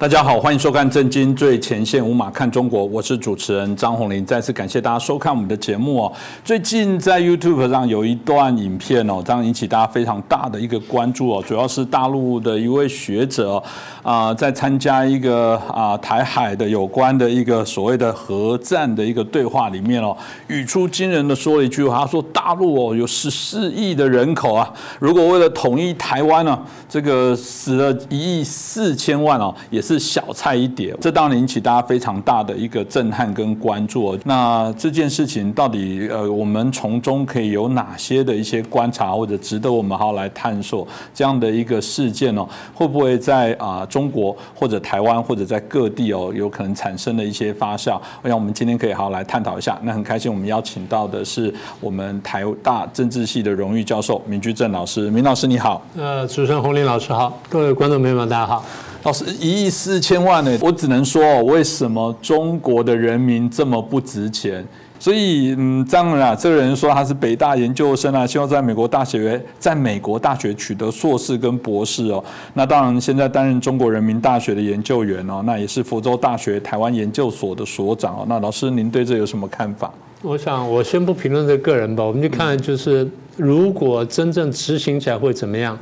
大家好，欢迎收看《震惊最前线》，无马看中国，我是主持人张宏林。再次感谢大家收看我们的节目哦。最近在 YouTube 上有一段影片哦，这样引起大家非常大的一个关注哦。主要是大陆的一位学者啊，在参加一个啊台海的有关的一个所谓的核战的一个对话里面哦，语出惊人的说了一句话，他说：“大陆哦有十四亿的人口啊，如果为了统一台湾呢，这个死了一亿四千万哦，也是。”小菜一碟，这当然引起大家非常大的一个震撼跟关注。那这件事情到底呃，我们从中可以有哪些的一些观察，或者值得我们好好来探索这样的一个事件呢？会不会在啊中国或者台湾或者在各地哦，有可能产生的一些发酵？我想我们今天可以好好来探讨一下。那很开心，我们邀请到的是我们台大政治系的荣誉教授明居正老师。明老师你好，呃，主持人洪林老师好，各位观众朋友们大家好。老师，一亿四千万呢？我只能说，为什么中国的人民这么不值钱？所以，嗯，当然啊，这个人说他是北大研究生啊，希望在美国大学，在美国大学取得硕士跟博士哦。那当然，现在担任中国人民大学的研究员哦，那也是福州大学台湾研究所的所长哦。那老师，您对这有什么看法？我想，我先不评论这个人吧，我们就看，就是如果真正执行起来会怎么样。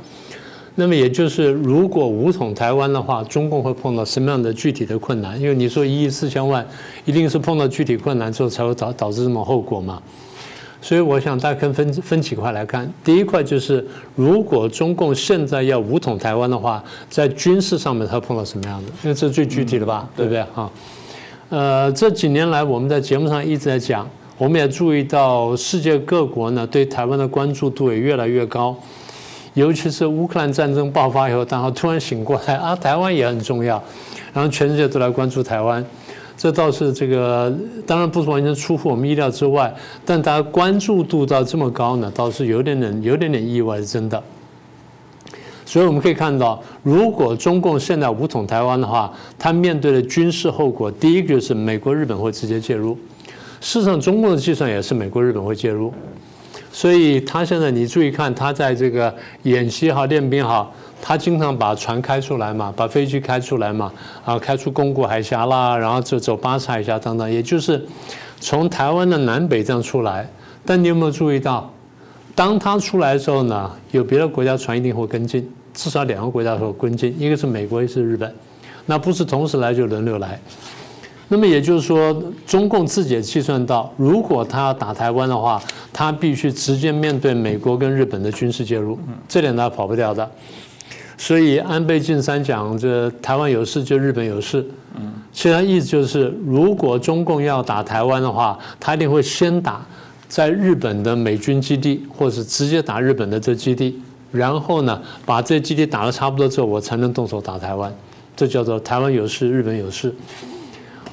那么也就是，如果武统台湾的话，中共会碰到什么样的具体的困难？因为你说一亿四千万，一定是碰到具体困难之后才会导导致这种后果嘛。所以我想大家可以分分几块来看。第一块就是，如果中共现在要武统台湾的话，在军事上面它碰到什么样的？因为这是最具体的吧，对不对？哈。呃，这几年来我们在节目上一直在讲，我们也注意到世界各国呢对台湾的关注度也越来越高。尤其是乌克兰战争爆发以后，然后突然醒过来啊，台湾也很重要，然后全世界都来关注台湾，这倒是这个当然不是完全出乎我们意料之外，但大家关注度到这么高呢，倒是有点点有点点意外，是真的。所以我们可以看到，如果中共现在武统台湾的话，它面对的军事后果，第一个就是美国、日本会直接介入。事实上，中共的计算也是美国、日本会介入。所以他现在你注意看，他在这个演习好、练兵好，他经常把船开出来嘛，把飞机开出来嘛，啊，开出宫古海峡啦，然后就走巴士海峡等等，也就是从台湾的南北这样出来。但你有没有注意到，当他出来的时候呢，有别的国家船一定会跟进，至少两个国家会跟进，一个是美国，一个是日本，那不是同时来就轮流来。那么也就是说，中共自己也计算到，如果他要打台湾的话，他必须直接面对美国跟日本的军事介入，这点他跑不掉的。所以安倍晋三讲，这台湾有事就日本有事。嗯，其实意思就是，如果中共要打台湾的话，他一定会先打在日本的美军基地，或者是直接打日本的这基地，然后呢，把这基地打得差不多之后，我才能动手打台湾。这叫做台湾有事，日本有事。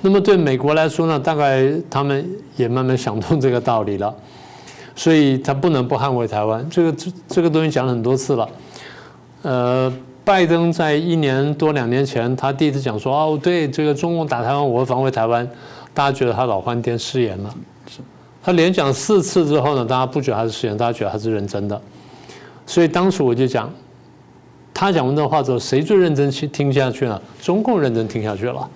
那么对美国来说呢，大概他们也慢慢想通这个道理了，所以他不能不捍卫台湾。这个这这个东西讲了很多次了。呃，拜登在一年多两年前，他第一次讲说：“哦，对，这个中共打台湾，我会防卫台湾。”大家觉得他老换天失言了。他连讲四次之后呢，大家不觉得他是失言，大家觉得他是认真的。所以当时我就讲，他讲完这话之后，谁最认真去听下去呢？中共认真听下去了。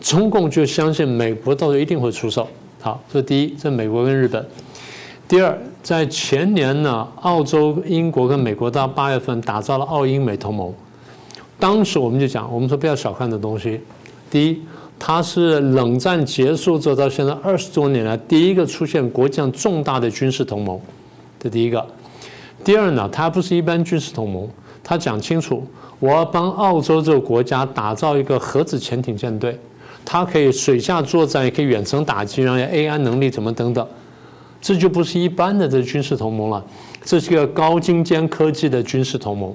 中共就相信美国到时候一定会出手。好，这第一，这美国跟日本。第二，在前年呢，澳洲、英国跟美国到八月份打造了澳英美同盟。当时我们就讲，我们说不要小看这东西。第一，它是冷战结束之后到现在二十多年来第一个出现国际上重大的军事同盟。这第一个。第二呢，它不是一般军事同盟，它讲清楚，我要帮澳洲这个国家打造一个核子潜艇舰队。它可以水下作战，也可以远程打击，然后 AI 能力怎么等等，这就不是一般的这军事同盟了，这是一个高精尖科技的军事同盟。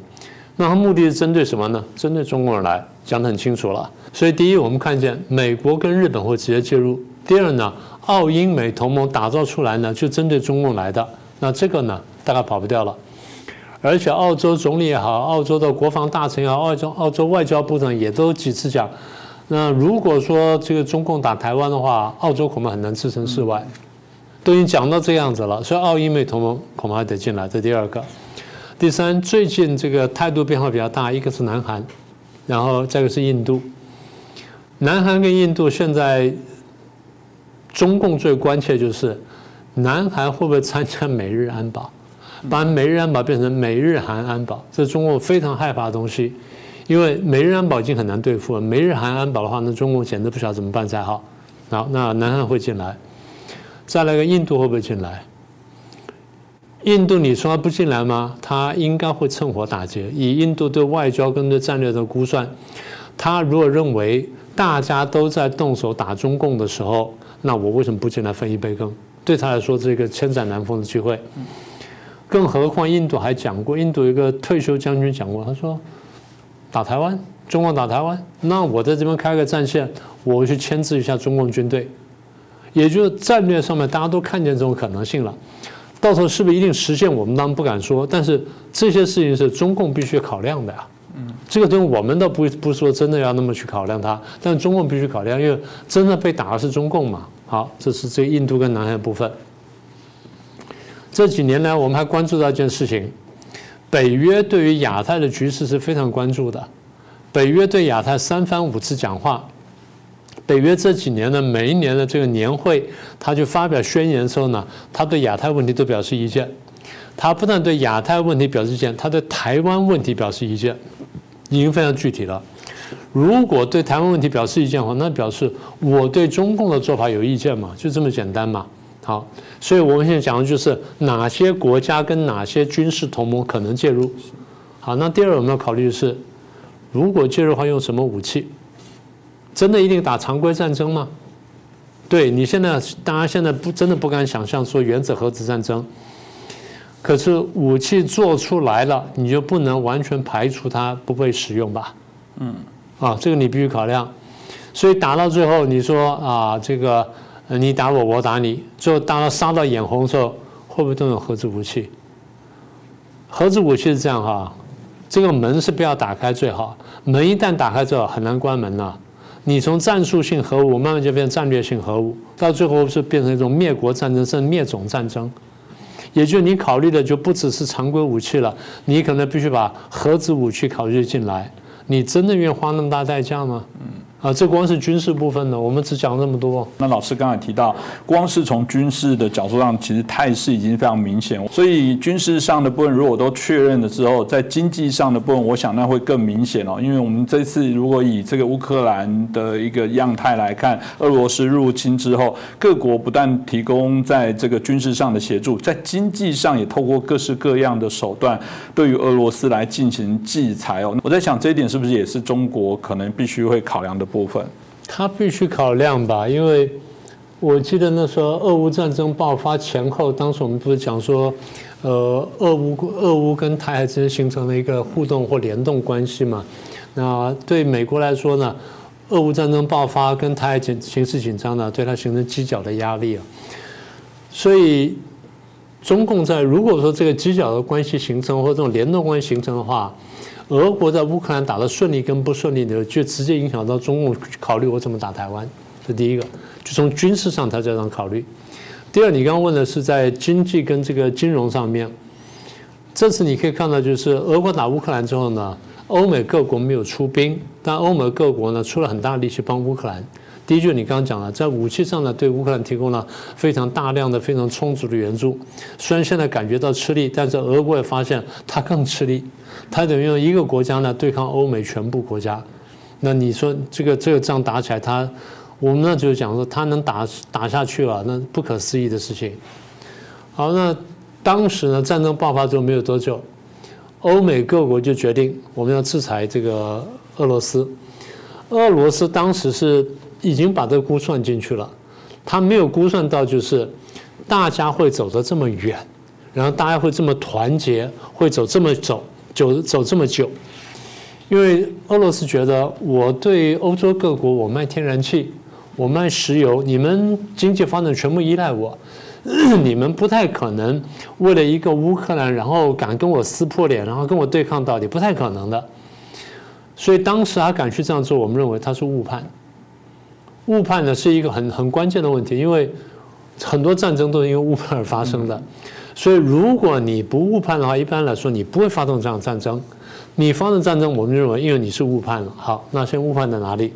那它目的是针对什么呢？针对中国人来讲得很清楚了。所以第一，我们看见美国跟日本会直接介入；第二呢，澳英美同盟打造出来呢，就针对中共来的。那这个呢，大概跑不掉了。而且澳洲总理也好，澳洲的国防大臣也好，澳洲澳洲外交部长也都几次讲。那如果说这个中共打台湾的话，澳洲恐怕很难置身事外，都已经讲到这样子了，所以澳英美同盟恐怕还得进来。这第二个，第三，最近这个态度变化比较大，一个是南韩，然后再一个是印度。南韩跟印度现在，中共最关切就是，南韩会不会参加美日安保，把美日安保变成美日韩安保，这是中共非常害怕的东西，因为美日安保已经很难对付了，美日韩安保的话，那中共简直不晓得怎么办才好。好，那南韩会进来，再来个印度会不会进来？印度你说不进来吗？他应该会趁火打劫。以印度对外交跟对战略的估算，他如果认为大家都在动手打中共的时候，那我为什么不进来分一杯羹？对他来说，这个千载难逢的机会。更何况印度还讲过，印度一个退休将军讲过，他说打台湾，中共打台湾，那我在这边开个战线，我去牵制一下中共军队，也就是战略上面大家都看见这种可能性了。到时候是不是一定实现？我们当然不敢说，但是这些事情是中共必须考量的呀。嗯，这个东西我们倒不不说真的要那么去考量它，但中共必须考量，因为真的被打的是中共嘛。好，这是这印度跟南海部分。这几年来，我们还关注到一件事情：北约对于亚太的局势是非常关注的。北约对亚太三番五次讲话。北约这几年呢，每一年的这个年会，他就发表宣言的时候呢，他对亚太问题都表示意见。他不但对亚太问题表示意见，他对台湾问题表示意见，已经非常具体了。如果对台湾问题表示意见的话，那表示我对中共的做法有意见嘛，就这么简单嘛。好，所以我们现在讲的就是哪些国家跟哪些军事同盟可能介入。好，那第二我们要考虑的是，如果介入的话，用什么武器？真的一定打常规战争吗？对你现在，大家现在不真的不敢想象说原子核子战争。可是武器做出来了，你就不能完全排除它不被使用吧？嗯，啊，这个你必须考量。所以打到最后，你说啊，这个你打我，我打你，最后打到杀到眼红的时候，会不会动用核子武器？核子武器是这样哈，这个门是不要打开最好，门一旦打开之后很难关门了。你从战术性核武慢慢就变战略性核武，到最后是变成一种灭国战争，甚至灭种战争。也就你考虑的就不只是常规武器了，你可能必须把核子武器考虑进来。你真的愿意花那么大代价吗？嗯。啊，这光是军事部分的，我们只讲这么多。那老师刚才提到，光是从军事的角度上，其实态势已经非常明显。所以军事上的部分如果都确认了之后，在经济上的部分，我想那会更明显哦。因为我们这次如果以这个乌克兰的一个样态来看，俄罗斯入侵之后，各国不但提供在这个军事上的协助，在经济上也透过各式各样的手段，对于俄罗斯来进行制裁哦。我在想这一点是不是也是中国可能必须会考量的。部分，他必须考量吧，因为我记得那时候俄乌战争爆发前后，当时我们不是讲说，呃，俄乌俄乌跟台海之间形成了一个互动或联动关系嘛？那对美国来说呢，俄乌战争爆发跟台海紧形势紧张呢，对它形成犄角的压力啊。所以中共在如果说这个犄角的关系形成或这种联动关系形成的话。俄国在乌克兰打得顺利跟不顺利的，就直接影响到中共考虑我怎么打台湾。这第一个，就从军事上他这样考虑。第二，你刚刚问的是在经济跟这个金融上面，这次你可以看到，就是俄国打乌克兰之后呢，欧美各国没有出兵，但欧美各国呢出了很大力气帮乌克兰。第一句你刚刚讲了，在武器上呢，对乌克兰提供了非常大量的、非常充足的援助。虽然现在感觉到吃力，但是俄国也发现它更吃力。它等于用一个国家呢对抗欧美全部国家。那你说这个这个仗打起来，它我们呢就是讲说它能打打下去了，那不可思议的事情。好，那当时呢战争爆发之后没有多久，欧美各国就决定我们要制裁这个俄罗斯。俄罗斯当时是。已经把这个估算进去了，他没有估算到就是大家会走得这么远，然后大家会这么团结，会走这么走久走这么久，因为俄罗斯觉得我对欧洲各国我卖天然气，我卖石油，你们经济发展全部依赖我，你们不太可能为了一个乌克兰然后敢跟我撕破脸，然后跟我对抗到底，不太可能的。所以当时他敢去这样做，我们认为他是误判。误判呢是一个很很关键的问题，因为很多战争都是因为误判而发生的。所以如果你不误判的话，一般来说你不会发动这样战争。你发动战争，我们认为因为你是误判了。好，那先误判在哪里？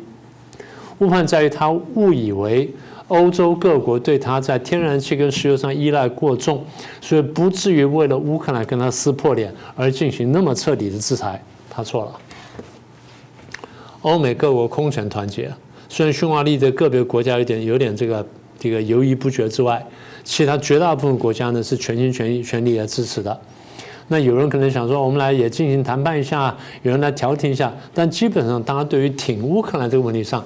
误判在于他误以为欧洲各国对他在天然气跟石油上依赖过重，所以不至于为了乌克兰跟他撕破脸而进行那么彻底的制裁。他错了。欧美各国空前团结，虽然匈牙利的个别国家有点有点这个这个犹豫不决之外，其他绝大部分国家呢是全心全意全力来支持的。那有人可能想说，我们来也进行谈判一下，有人来调停一下，但基本上大家对于挺乌克兰这个问题上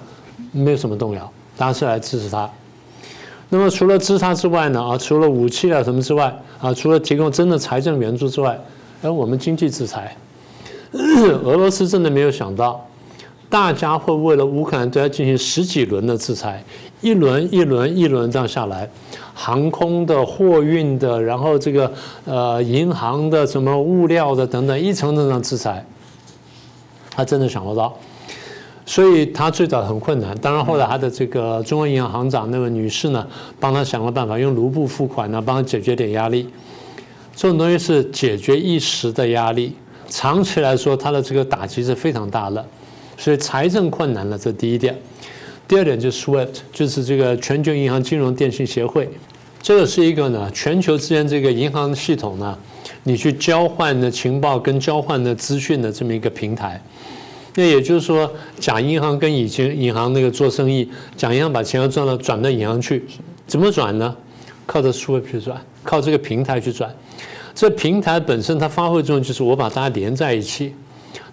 没有什么动摇，大家是来支持他。那么除了支持他之外呢？啊，除了武器啊什么之外，啊，除了提供真的财政援助之外，而我们经济制裁，俄罗斯真的没有想到，大家会为了乌克兰对他进行十几轮的制裁，一轮一轮一轮这样下来。航空的、货运的，然后这个呃银行的、什么物料的等等，一层层的制裁，他真的想不到，所以他最早很困难。当然后来他的这个中国银行行长那位女士呢，帮他想了办法，用卢布付款呢，帮他解决点压力。这种东西是解决一时的压力，长期来说，他的这个打击是非常大的。所以财政困难了，这第一点。第二点就是 SWIFT，就是这个全球银行金融电信协会，这个是一个呢全球之间这个银行系统呢，你去交换的情报跟交换的资讯的这么一个平台。那也就是说，甲银行跟以前银行那个做生意，甲银行把钱要赚到转到银行去，怎么转呢？靠着 SWIFT 去转，靠这个平台去转。这平台本身它发挥作用就是我把大家连在一起。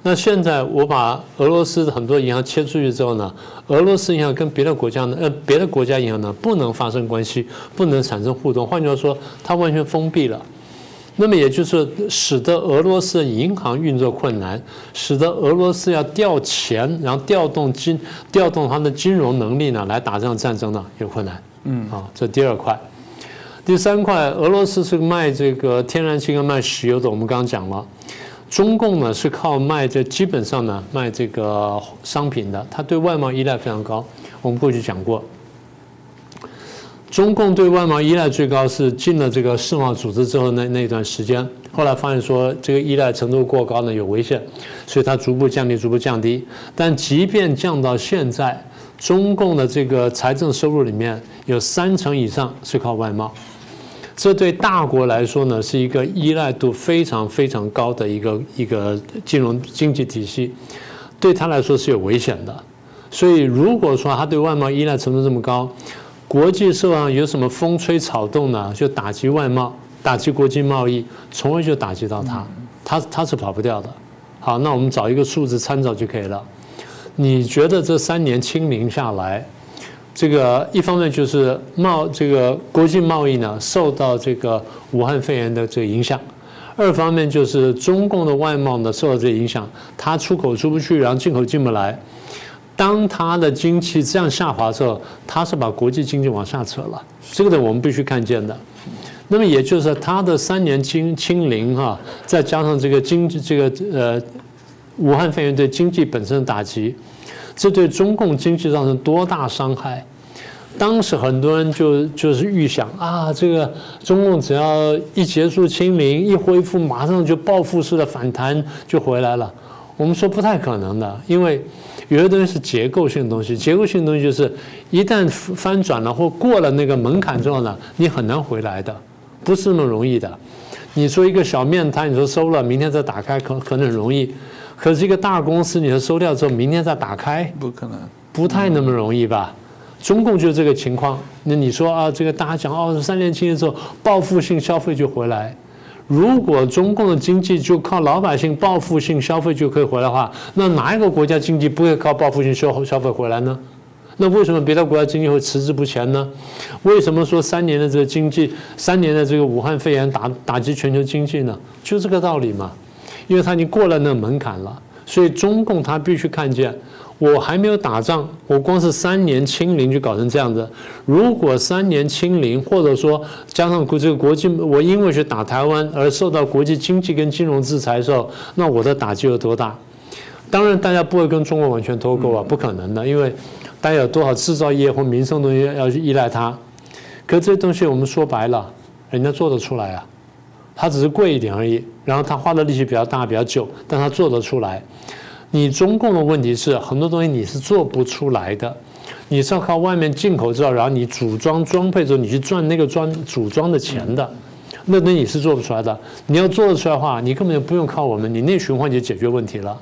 那现在我把俄罗斯的很多银行切出去之后呢，俄罗斯银行跟别的国家呢，呃，别的国家银行呢不能发生关系，不能产生互动。换句话说，它完全封闭了。那么也就是使得俄罗斯的银行运作困难，使得俄罗斯要调钱，然后调动金，调动它的金融能力呢来打这场战争呢有困难。嗯，啊，这第二块。第三块，俄罗斯是卖这个天然气跟卖石油的，我们刚刚讲了。中共呢是靠卖这基本上呢卖这个商品的，它对外贸依赖非常高。我们过去讲过，中共对外贸依赖最高是进了这个世贸组织之后那那段时间，后来发现说这个依赖程度过高呢有危险，所以它逐步降低，逐步降低。但即便降到现在，中共的这个财政收入里面有三成以上是靠外贸。这对大国来说呢，是一个依赖度非常非常高的一个一个金融经济体系，对他来说是有危险的。所以，如果说他对外贸依赖程度这么高，国际社会上有什么风吹草动呢，就打击外贸，打击国际贸易，从而就打击到他，他他是跑不掉的。好，那我们找一个数字参照就可以了。你觉得这三年清零下来？这个一方面就是贸这个国际贸易呢受到这个武汉肺炎的这个影响，二方面就是中共的外贸呢受到这个影响，它出口出不去，然后进口进不来。当它的经济这样下滑的时候，它是把国际经济往下扯了，这个呢我们必须看见的。那么也就是它的三年清清零哈，再加上这个经济这个呃武汉肺炎对经济本身的打击。这对中共经济造成多大伤害？当时很多人就就是预想啊，这个中共只要一结束清零，一恢复，马上就报复式的反弹就回来了。我们说不太可能的，因为有些东西是结构性的东西，结构性的东西就是一旦翻转了或过了那个门槛之后呢，你很难回来的，不是那么容易的。你说一个小面摊，你说收了，明天再打开，可可能容易。可是一个大公司，你要收掉之后，明天再打开，不可能，不太那么容易吧？中共就是这个情况。那你说啊，这个大家讲哦，三年期的时候报复性消费就回来。如果中共的经济就靠老百姓报复性消费就可以回来的话，那哪一个国家经济不会靠报复性消消费回来呢？那为什么别的国家经济会迟滞不前呢？为什么说三年的这个经济，三年的这个武汉肺炎打打击全球经济呢？就这个道理嘛。因为他已经过了那门槛了，所以中共他必须看见，我还没有打仗，我光是三年清零就搞成这样子。如果三年清零，或者说加上国这个国际，我因为去打台湾而受到国际经济跟金融制裁的时候，那我的打击有多大？当然，大家不会跟中国完全脱钩啊，不可能的，因为大家有多少制造业或民生东西要去依赖它。可这些东西我们说白了，人家做得出来啊。它只是贵一点而已，然后它花的力气比较大、比较久，但它做得出来。你中共的问题是很多东西你是做不出来的。你是要靠外面进口制造，然后你组装装配之后，你去赚那个装组装的钱的，那那你是做不出来的。你要做得出来的话，你根本就不用靠我们，你内循环就解决问题了。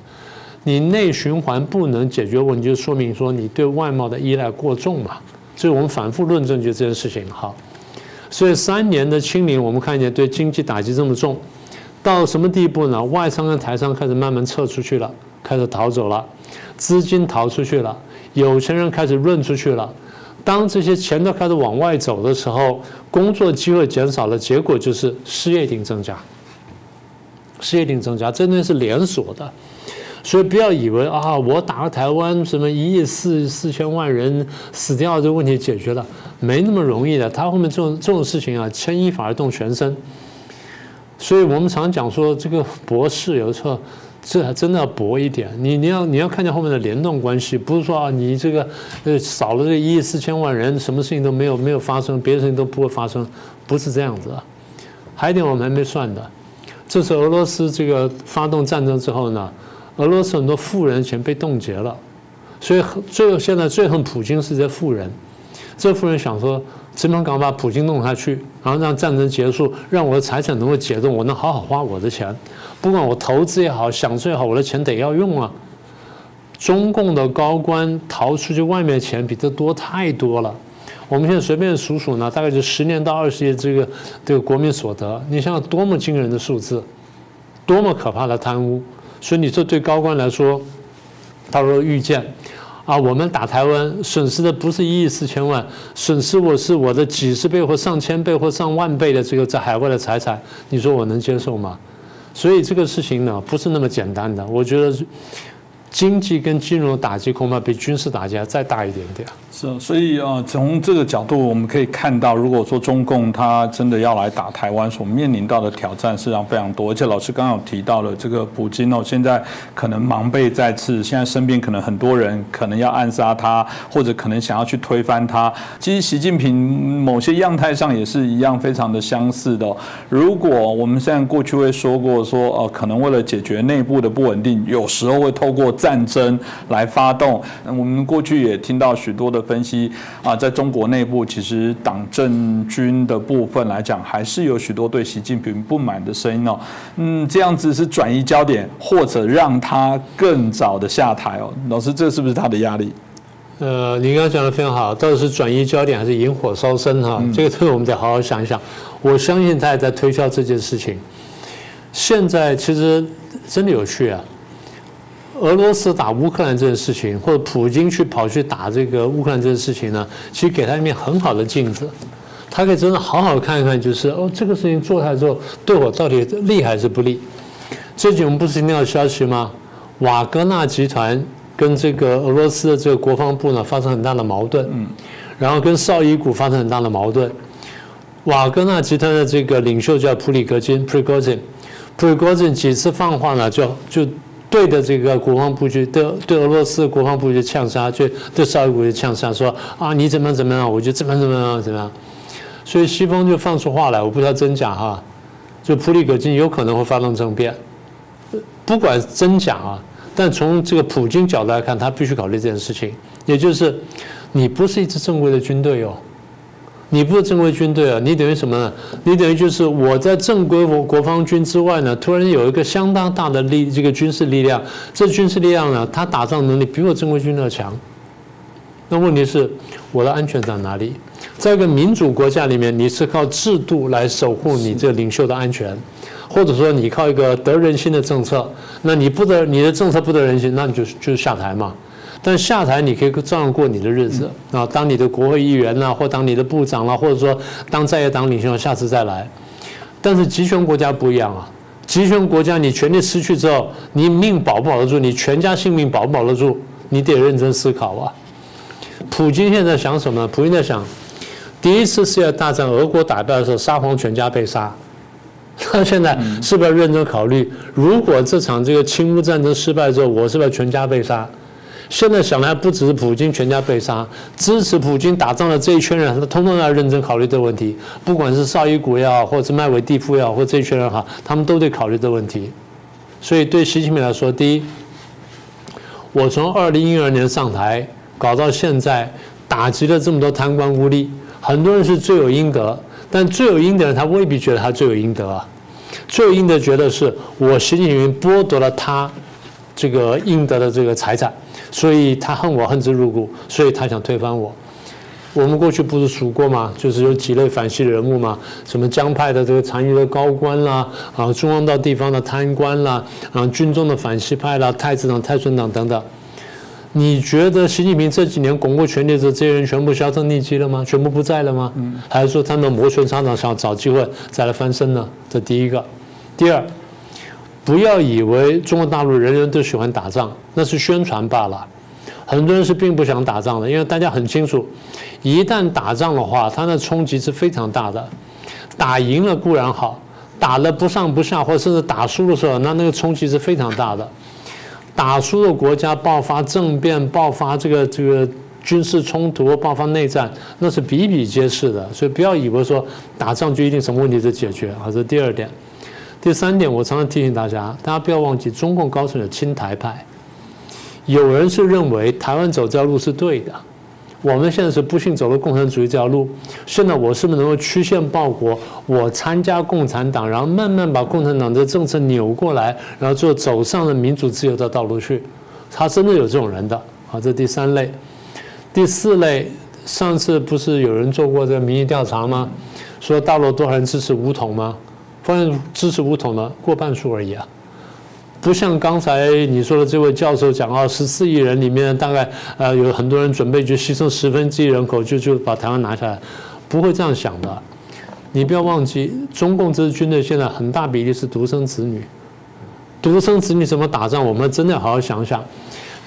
你内循环不能解决问题，就说明说你对外贸的依赖过重嘛。所以我们反复论证就这件事情。好，所以三年的清零，我们看见对经济打击这么重，到什么地步呢？外商跟台商开始慢慢撤出去了，开始逃走了，资金逃出去了，有钱人开始润出去了。当这些钱都开始往外走的时候，工作机会减少了，结果就是失业率增加。失业率增加，这东西是连锁的。所以不要以为啊，我打了台湾什么一亿四四千万人死掉，这个问题解决了，没那么容易的。他后面这种这种事情啊，牵一发而动全身。所以我们常讲说，这个博士有时候这还真的要博一点。你你要你要看见后面的联动关系，不是说啊，你这个呃少了这一亿四千万人，什么事情都没有没有发生，别的事情都不会发生，不是这样子。还有一点我们还没算的，这是俄罗斯这个发动战争之后呢。俄罗斯很多富人钱被冻结了，所以最后现在最恨普京是这富人。这富人想说，怎么搞把普京弄下去，然后让战争结束，让我的财产能够解冻，我能好好花我的钱。不管我投资也好，享受也好，我的钱得要用啊。中共的高官逃出去外面的钱比这多太多了。我们现在随便数数呢，大概就十年到二十亿这个这个国民所得，你想想多么惊人的数字，多么可怕的贪污。所以你说对高官来说，他说预见，啊，我们打台湾损失的不是一亿四千万，损失我是我的几十倍或上千倍或上万倍的这个在海外的财产，你说我能接受吗？所以这个事情呢，不是那么简单的。我觉得经济跟金融打击恐怕比军事打击还再大一点点。是，所以啊，从这个角度我们可以看到，如果说中共他真的要来打台湾，所面临到的挑战实际上非常多。而且老师刚刚有提到了这个普京哦，现在可能盲背在刺，现在身边可能很多人可能要暗杀他，或者可能想要去推翻他。其实习近平某些样态上也是一样，非常的相似的。如果我们现在过去会说过说，呃，可能为了解决内部的不稳定，有时候会透过战争来发动。我们过去也听到许多的。分析啊，在中国内部，其实党政军的部分来讲，还是有许多对习近平不满的声音哦。嗯，这样子是转移焦点，或者让他更早的下台哦。老师，这是不是他的压力？呃，你刚刚讲的非常好，到底是转移焦点还是引火烧身哈？这个这个我们得好好想一想。我相信他也在推销这件事情。现在其实真的有趣啊。俄罗斯打乌克兰这件事情，或者普京去跑去打这个乌克兰这件事情呢，其实给他一面很好的镜子，他可以真的好好看一看，就是哦，这个事情做下来之后，对我到底利还是不利？最近我们不是听到消息吗？瓦格纳集团跟这个俄罗斯的这个国防部呢发生很大的矛盾，嗯，然后跟绍伊古发生很大的矛盾。瓦格纳集团的这个领袖叫普里格金 （Prigozhin），普里格金几次放话呢，就就。对的，这个国防部就对对俄罗斯国防部就呛杀，就对绍伊古就呛杀，说啊你怎么样怎么样，我就怎么怎么样怎么样，所以西方就放出话来，我不知道真假哈，就普里戈金有可能会发动政变，不管真假啊，但从这个普京角度来看，他必须考虑这件事情，也就是你不是一支正规的军队哦。你不是正规军队啊，你等于什么呢？你等于就是我在正规国国防军之外呢，突然有一个相当大的力，这个军事力量，这军事力量呢，他打仗能力比我正规军要强。那问题是，我的安全在哪里？在一个民主国家里面，你是靠制度来守护你这领袖的安全，或者说你靠一个得人心的政策，那你不得你的政策不得人心，那你就就下台嘛。但下台你可以照样过你的日子啊，当你的国会议员呐，或当你的部长啦，或者说当在野党领袖，下次再来。但是集权国家不一样啊，集权国家你权力失去之后，你命保不保得住？你全家性命保不保得住？你得认真思考啊。普京现在想什么？普京在想，第一次世界大战俄国打败的时候，沙皇全家被杀。他现在是不是要认真考虑，如果这场这个侵乌战争失败之后，我是不是全家被杀？现在想来，不只是普京全家被杀，支持普京打仗的这一圈人，他通通要认真考虑这个问题。不管是绍伊古也好，或者是麦维蒂夫也好，或这一圈人哈，他们都得考虑这个问题。所以对习近平来说，第一，我从二零一二年上台搞到现在，打击了这么多贪官污吏，很多人是罪有应得，但罪有应得他未必觉得他罪有应得啊，罪有应得觉得是我习近平剥夺了他这个应得的这个财产，所以他恨我恨之入骨，所以他想推翻我。我们过去不是数过吗？就是有几类反西人物嘛，什么江派的这个残余的高官啦，啊，中央到地方的贪官啦，啊，军中的反西派啦，太子党、太孙党等等。你觉得习近平这几年巩固权力的这些人全部销声匿迹了吗？全部不在了吗？还是说他们摩拳擦掌，想找机会再来翻身呢？这第一个。第二，不要以为中国大陆人人都喜欢打仗，那是宣传罢了。很多人是并不想打仗的，因为大家很清楚，一旦打仗的话，它的冲击是非常大的。打赢了固然好，打了不上不下，或者甚至打输的时候，那那个冲击是非常大的。打输的国家爆发政变、爆发这个这个军事冲突、爆发内战，那是比比皆是的。所以不要以为说打仗就一定什么问题都解决啊。这第二点。第三点，我常常提醒大家，大家不要忘记，中共高层有亲台派。有人是认为台湾走这条路是对的，我们现在是不幸走了共产主义这条路。现在我是不是能够曲线报国？我参加共产党，然后慢慢把共产党的政策扭过来，然后就走上了民主自由的道路去。他真的有这种人的啊，这第三类。第四类，上次不是有人做过这个民意调查吗？说大陆多少人支持武统吗？发现支持武统的过半数而已啊。不像刚才你说的这位教授讲啊，十四亿人里面大概呃有很多人准备去牺牲十分之一人口，就就把台湾拿下来，不会这样想的。你不要忘记，中共这支军队现在很大比例是独生子女，独生子女怎么打仗？我们真的要好好想想。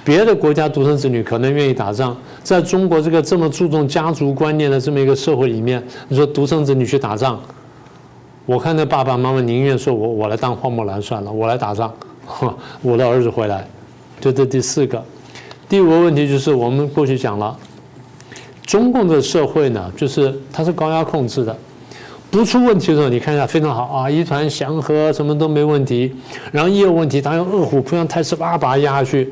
别的国家独生子女可能愿意打仗，在中国这个这么注重家族观念的这么一个社会里面，你说独生子女去打仗，我看那爸爸妈妈宁愿说我我来当花木兰算了，我来打仗。我的儿子回来，就这第四个，第五个问题就是我们过去讲了，中共的社会呢，就是它是高压控制的，不出问题的时候，你看一下非常好啊，一团祥和，什么都没问题。然后一有问题，他用饿虎扑向太师，哇，把他压下去。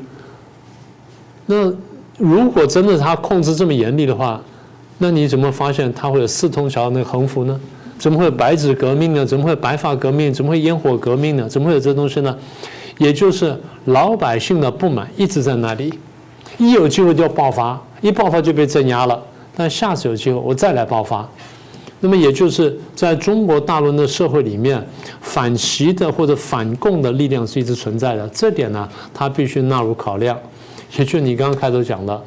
那如果真的他控制这么严厉的话，那你怎么发现他会有四通桥那个横幅呢？怎么会白纸革命呢？怎么会白发革命？怎么会烟火革命呢？怎么会有这东西呢？也就是老百姓的不满一直在那里，一有机会就爆发，一爆发就被镇压了。但下次有机会我再来爆发，那么也就是在中国大陆的社会里面，反习的或者反共的力量是一直存在的，这点呢，它必须纳入考量。也就你刚刚开头讲的。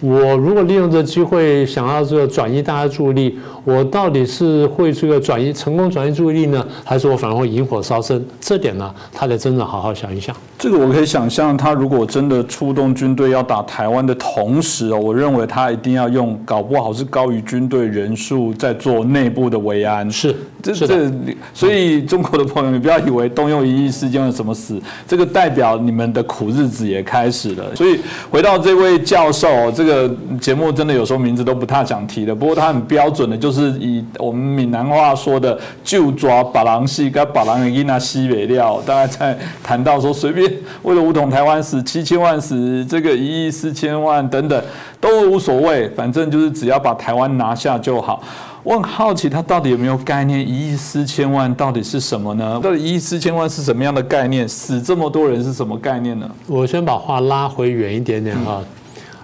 我如果利用这机会想要这个转移大家注意力，我到底是会这个转移成功转移注意力呢，还是我反而会引火烧身？这点呢，他得真的好好想一想。这个我可以想象，他如果真的出动军队要打台湾的同时哦，我认为他一定要用，搞不好是高于军队人数在做内部的维安。是，这这，所以中国的朋友，你不要以为动用一亿事件有什么死，这个代表你们的苦日子也开始了。所以回到这位教授，这个。这个节目真的有时候名字都不太想提的，不过他很标准的，就是以我们闽南话说的“就抓把郎戏跟把郎伊那西北料”，大概在谈到说随便为了武统台湾死 七千万死这个一亿四千万等等都无所谓，反正就是只要把台湾拿下就好。我很好奇他到底有没有概念，一亿四千万到底是什么呢？到底一亿四千万是什么样的概念？死这么多人是什么概念呢？我先把话拉回远一点点哈。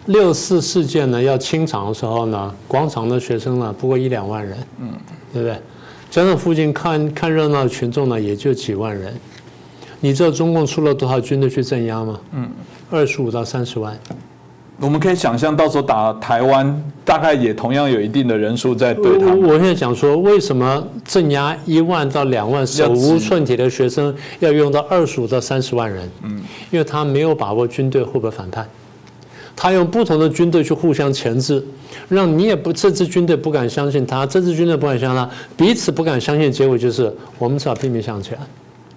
六四事件呢，要清场的时候呢，广场的学生呢不过一两万人，嗯，对不对？加上附近看看热闹的群众呢，也就几万人。你知道中共出了多少军队去镇压吗？嗯，二十五到三十万。我们可以想象，到时候打台湾，大概也同样有一定的人数在对他。我现在想说，为什么镇压一万到两万手无寸铁的学生要用到二十五到三十万人？嗯，因为他没有把握军队会不会反叛。他用不同的军队去互相钳制，让你也不这支军队不敢相信他，这支军队不敢相信他，彼此不敢相信。结果就是我们只好拼命向前，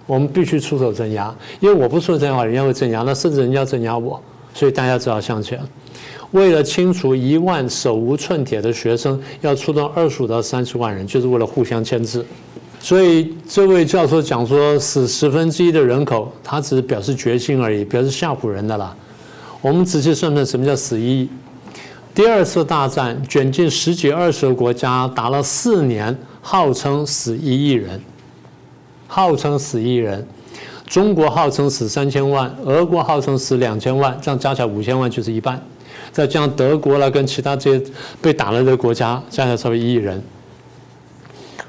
我们必须出手镇压，因为我不出手镇压，人家会镇压，那甚至人家镇压我，所以大家只好向前。为了清除一万手无寸铁的学生，要出动二十五到三十万人，就是为了互相牵制。所以这位教授讲说死十分之一的人口，他只是表示决心而已，表示吓唬人的啦。我们仔细算算，什么叫死一亿？第二次大战卷进十几二十个国家，打了四年，号称死一亿人，号称死一亿人。中国号称死三千万，俄国号称死两千万，这样加起来五千万就是一半。再加上德国了，跟其他这些被打了的国家，加起来差不多一亿人。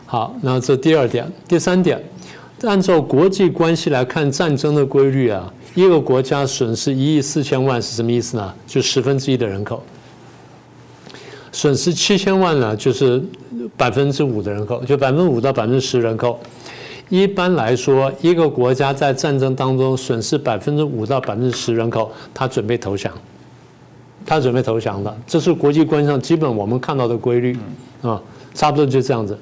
好，那这第二点，第三点，按照国际关系来看，战争的规律啊，一个国家损失一亿四千万是什么意思呢？就十分之一的人口。损失七千万呢，就是百分之五的人口，就百分之五到百分之十人口。一般来说，一个国家在战争当中损失百分之五到百分之十人口，他准备投降，他准备投降的，这是国际关系上基本我们看到的规律啊，差不多就这样子。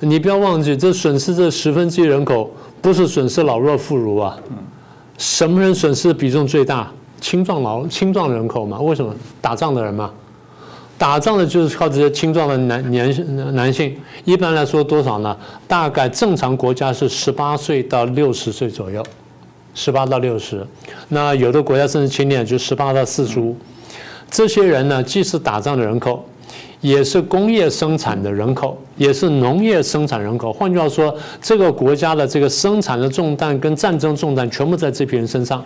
你不要忘记，这损失这十分之一人口，不是损失老弱妇孺啊，什么人损失比重最大？青壮劳青壮人口嘛？为什么？打仗的人嘛。打仗的就是靠这些青壮的男年男性，一般来说多少呢？大概正常国家是十八岁到六十岁左右，十八到六十。那有的国家甚至轻点，就十八到四十五。这些人呢，既是打仗的人口，也是工业生产的人口，也是农业生产人口。换句话说，这个国家的这个生产的重担跟战争重担全部在这批人身上。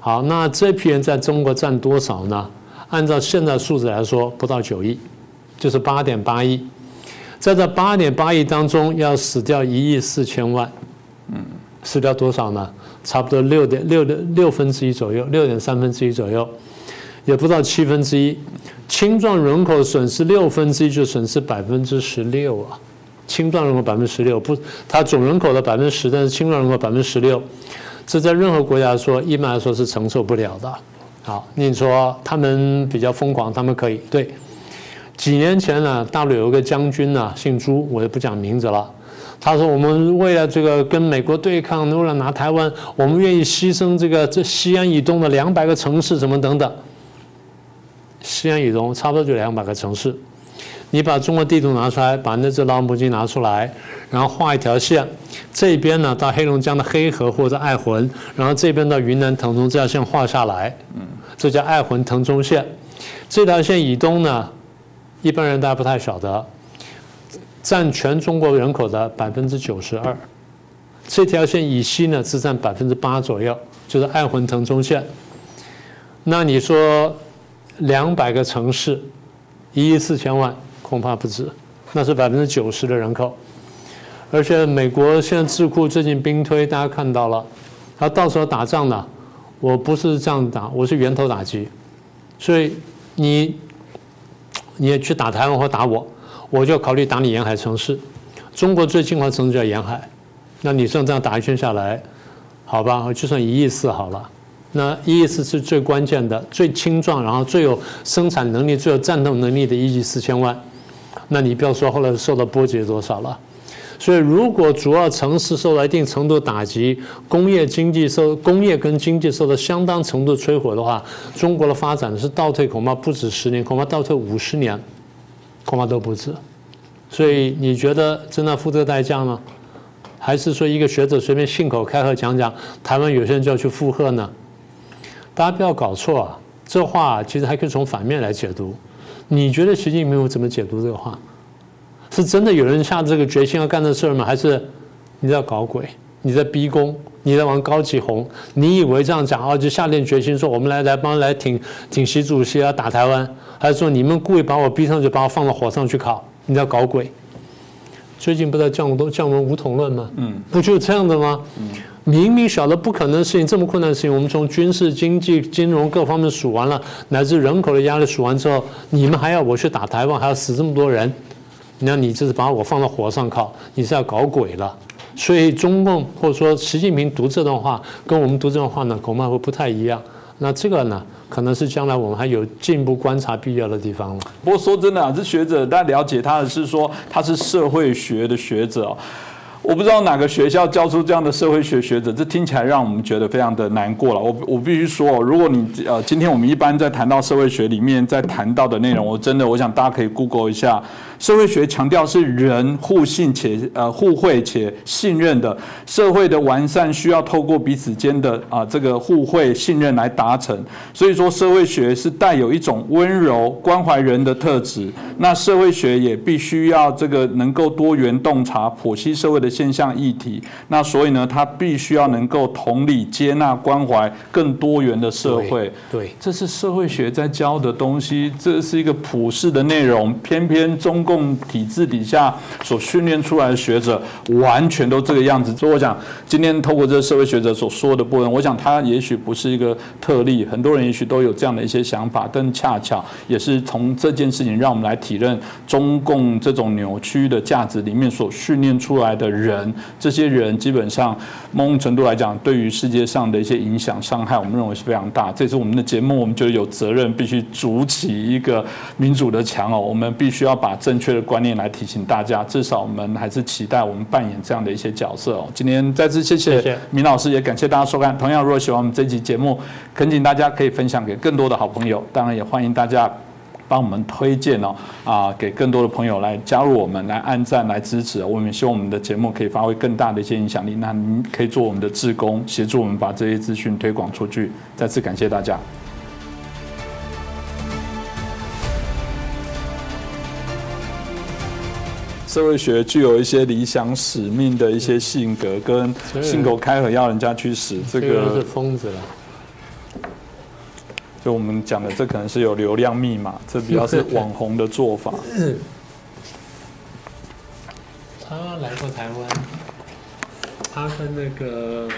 好，那这批人在中国占多少呢？按照现在数字来说，不到九亿，就是八点八亿。在这八点八亿当中，要死掉一亿四千万，嗯，死掉多少呢？差不多六点六的六分之一左右，六点三分之一左右，也不到七分之一。青壮人口损失六分之一，就损失百分之十六啊！青壮人口百分之十六，不，它总人口的百分之十，但是青壮人口百分之十六，这在任何国家说，一般来说是承受不了的。好，你说他们比较疯狂，他们可以对。几年前呢，大陆有一个将军呢，姓朱，我就不讲名字了。他说：“我们为了这个跟美国对抗，为了拿台湾，我们愿意牺牲这个这西安以东的两百个城市，什么等等。西安以东差不多就两百个城市。你把中国地图拿出来，把那只老母鸡拿出来，然后画一条线。”这边呢，到黑龙江的黑河或者爱魂，然后这边到云南腾冲这条线画下来，嗯，这叫爱魂腾冲线。这条线以东呢，一般人大家不太晓得，占全中国人口的百分之九十二。这条线以西呢，只占百分之八左右，就是爱魂腾冲线。那你说两百个城市，一亿四千万，恐怕不止，那是百分之九十的人口。而且美国现在智库最近兵推，大家看到了，他到时候打仗呢，我不是这样打，我是源头打击，所以你你也去打台湾或打我，我就考虑打你沿海城市。中国最近的城市叫沿海，那你算这样打一圈下来，好吧，就算一亿四好了。那一亿四是最关键的、最轻壮，然后最有生产能力、最有战斗能力的一亿四千万。那你不要说后来受到波及多少了。所以，如果主要城市受到一定程度打击，工业经济受工业跟经济受到相当程度摧毁的话，中国的发展是倒退，恐怕不止十年，恐怕倒退五十年，恐怕都不止。所以，你觉得真的付这个代价吗？还是说一个学者随便信口开河讲讲，台湾有些人就要去附和呢？大家不要搞错啊！这话其实还可以从反面来解读。你觉得习近平会怎么解读这个话？是真的有人下这个决心要干这事儿吗？还是你在搞鬼？你在逼宫？你在玩高级红？你以为这样讲哦，就下定决心说我们来来帮来挺挺习主席啊，打台湾？还是说你们故意把我逼上去，把我放到火上去烤？你在搞鬼？最近不在降都降文武统论吗？嗯，不就这样的吗？嗯，明明晓得不可能的事情，这么困难的事情，我们从军事、经济、金融各方面数完了，乃至人口的压力数完之后，你们还要我去打台湾，还要死这么多人？那你这是把我放到火上烤，你是要搞鬼了。所以中共或者说习近平读这段话，跟我们读这段话呢，恐怕会不太一样。那这个呢，可能是将来我们还有进一步观察必要的地方了。不过说真的啊，这学者大家了解他的是说他是社会学的学者。我不知道哪个学校教出这样的社会学学者，这听起来让我们觉得非常的难过了。我我必须说，如果你呃，今天我们一般在谈到社会学里面在谈到的内容，我真的我想大家可以 Google 一下社会学强调是人互信且呃互惠且信任的社会的完善需要透过彼此间的啊这个互惠信任来达成。所以说社会学是带有一种温柔关怀人的特质。那社会学也必须要这个能够多元洞察剖析社会的现象议题。那所以呢，它必须要能够同理接纳关怀更多元的社会。对，这是社会学在教的东西，这是一个普世的内容。偏偏中共体制底下所训练出来的学者，完全都这个样子。所以我想，今天透过这个社会学者所说的部分，我想他也许不是一个特例，很多人也许都有这样的一些想法，但恰巧也是从这件事情让我们来体认中共这种扭曲的价值里面所训练出来的人，这些人基本上某种程度来讲，对于世界上的一些影响伤害，我们认为是非常大。这是我们的节目，我们就有责任必须筑起一个民主的墙哦，我们必须要把正确的观念来提醒大家。至少我们还是期待我们扮演这样的一些角色哦。今天再次谢谢明老师，也感谢大家收看。同样，如果喜欢我们这期节目，恳请大家可以分享给更多的好朋友。当然，也欢迎大家帮我们推荐哦啊，给更多的朋友来加入我们，来按赞，来支持。我们希望我们的节目可以发挥更大的一些影响力。那您可以做我们的志工，协助我们把这些资讯推广出去。再次感谢大家。社会学具有一些理想使命的一些性格，跟信口开河要人家去死，这这个是个疯子了。就我们讲的，这可能是有流量密码，这比较是网红的做法。他来过台湾，他跟那个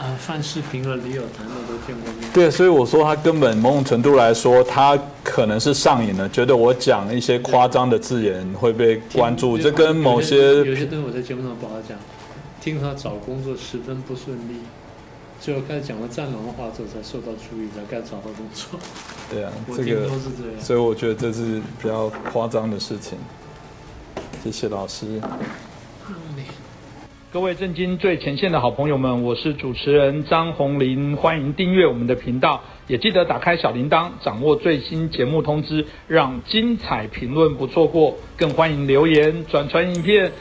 呃范世平和李友谈的都见过面。对，所以我说他根本某种程度来说，他可能是上瘾了，觉得我讲一些夸张的字眼会被关注，这跟某些有些东西我在节目上不好讲。听他找工作十分不顺利，最后开始讲了战狼的话之后才受到注意，才该找到工作。对啊，这个都是这样。所以我觉得这是比较夸张的事情。谢谢老师。各位震惊最前线的好朋友们，我是主持人张宏林，欢迎订阅我们的频道，也记得打开小铃铛，掌握最新节目通知，让精彩评论不错过。更欢迎留言、转传影片。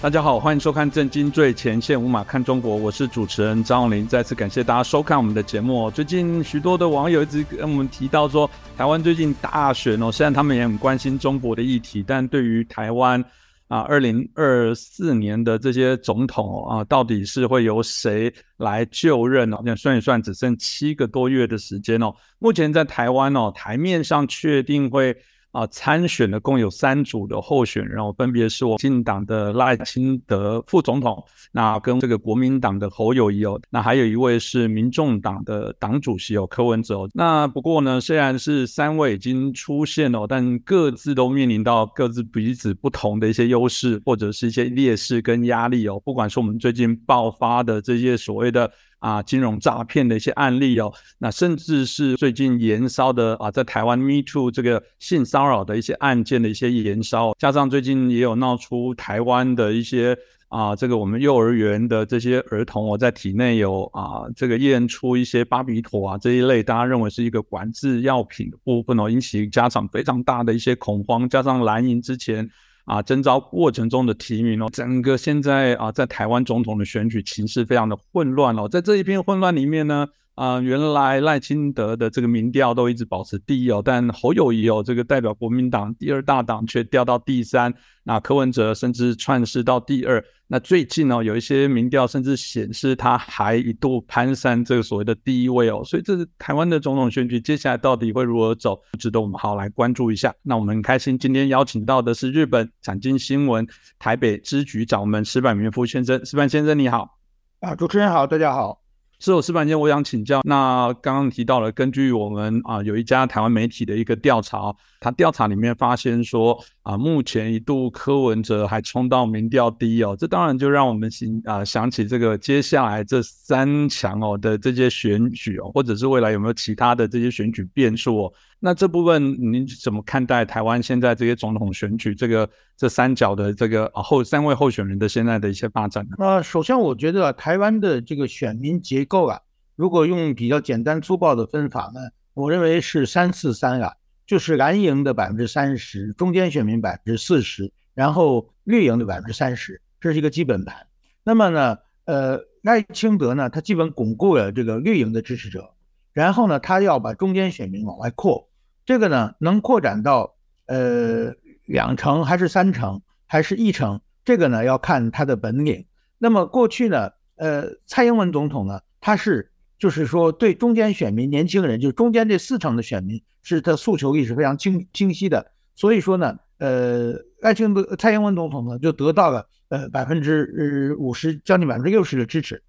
大家好，欢迎收看《震惊最前线》，无马看中国，我是主持人张宏林。再次感谢大家收看我们的节目。最近许多的网友一直跟我们提到说，台湾最近大选哦，虽然他们也很关心中国的议题，但对于台湾啊，二零二四年的这些总统啊，到底是会由谁来就任呢？那算一算，只剩七个多月的时间哦。目前在台湾哦，台面上确定会。啊，参选的共有三组的候选人哦，分别是我进党的赖清德副总统，那跟这个国民党的侯友谊哦，那还有一位是民众党的党主席哦，柯文哲哦。那不过呢，虽然是三位已经出现哦，但各自都面临到各自彼此不同的一些优势或者是一些劣势跟压力哦。不管是我们最近爆发的这些所谓的。啊，金融诈骗的一些案例哦，那甚至是最近延烧的啊，在台湾 Me Too 这个性骚扰的一些案件的一些延烧，加上最近也有闹出台湾的一些啊，这个我们幼儿园的这些儿童哦，在体内有啊，这个验出一些巴比妥啊这一类，大家认为是一个管制药品的部分哦，引起家长非常大的一些恐慌，加上蓝营之前。啊，征召过程中的提名哦，整个现在啊，在台湾总统的选举情势非常的混乱哦，在这一片混乱里面呢，啊，原来赖清德的这个民调都一直保持第一哦，但侯友谊哦，这个代表国民党第二大党却掉到第三，那柯文哲甚至窜势到第二。那最近呢，有一些民调甚至显示他还一度攀上这个所谓的第一位哦，所以这是台湾的总统选举接下来到底会如何走，值得我们好来关注一下。那我们很开心今天邀请到的是日本产经新闻台北支局长我们石板明夫先生，石板先生你好。啊，主持人好，大家好。是我石板先生，我想请教，那刚刚提到了，根据我们啊有一家台湾媒体的一个调查，他调查里面发现说啊，目前一度柯文哲还冲到民调第一哦，这当然就让我们想啊想起这个接下来这三强哦的这些选举哦，或者是未来有没有其他的这些选举变数哦？那这部分您怎么看待台湾现在这些总统选举这个这三角的这个啊后三位候选人的现在的一些发展呢？那首先我觉得台湾的这个选民结构啊，如果用比较简单粗暴的分法呢，我认为是三四三啊。就是蓝营的百分之三十，中间选民百分之四十，然后绿营的百分之三十，这是一个基本盘。那么呢，呃，赖清德呢，他基本巩固了这个绿营的支持者，然后呢，他要把中间选民往外扩，这个呢，能扩展到呃两成还是三成还是一成，这个呢要看他的本领。那么过去呢，呃，蔡英文总统呢，他是。就是说，对中间选民、年轻人，就是中间这四成的选民，是他诉求意识非常清清晰的。所以说呢，呃，赖清德、蔡英文总统呢，就得到了呃百分之五十，将近百分之六十的支持。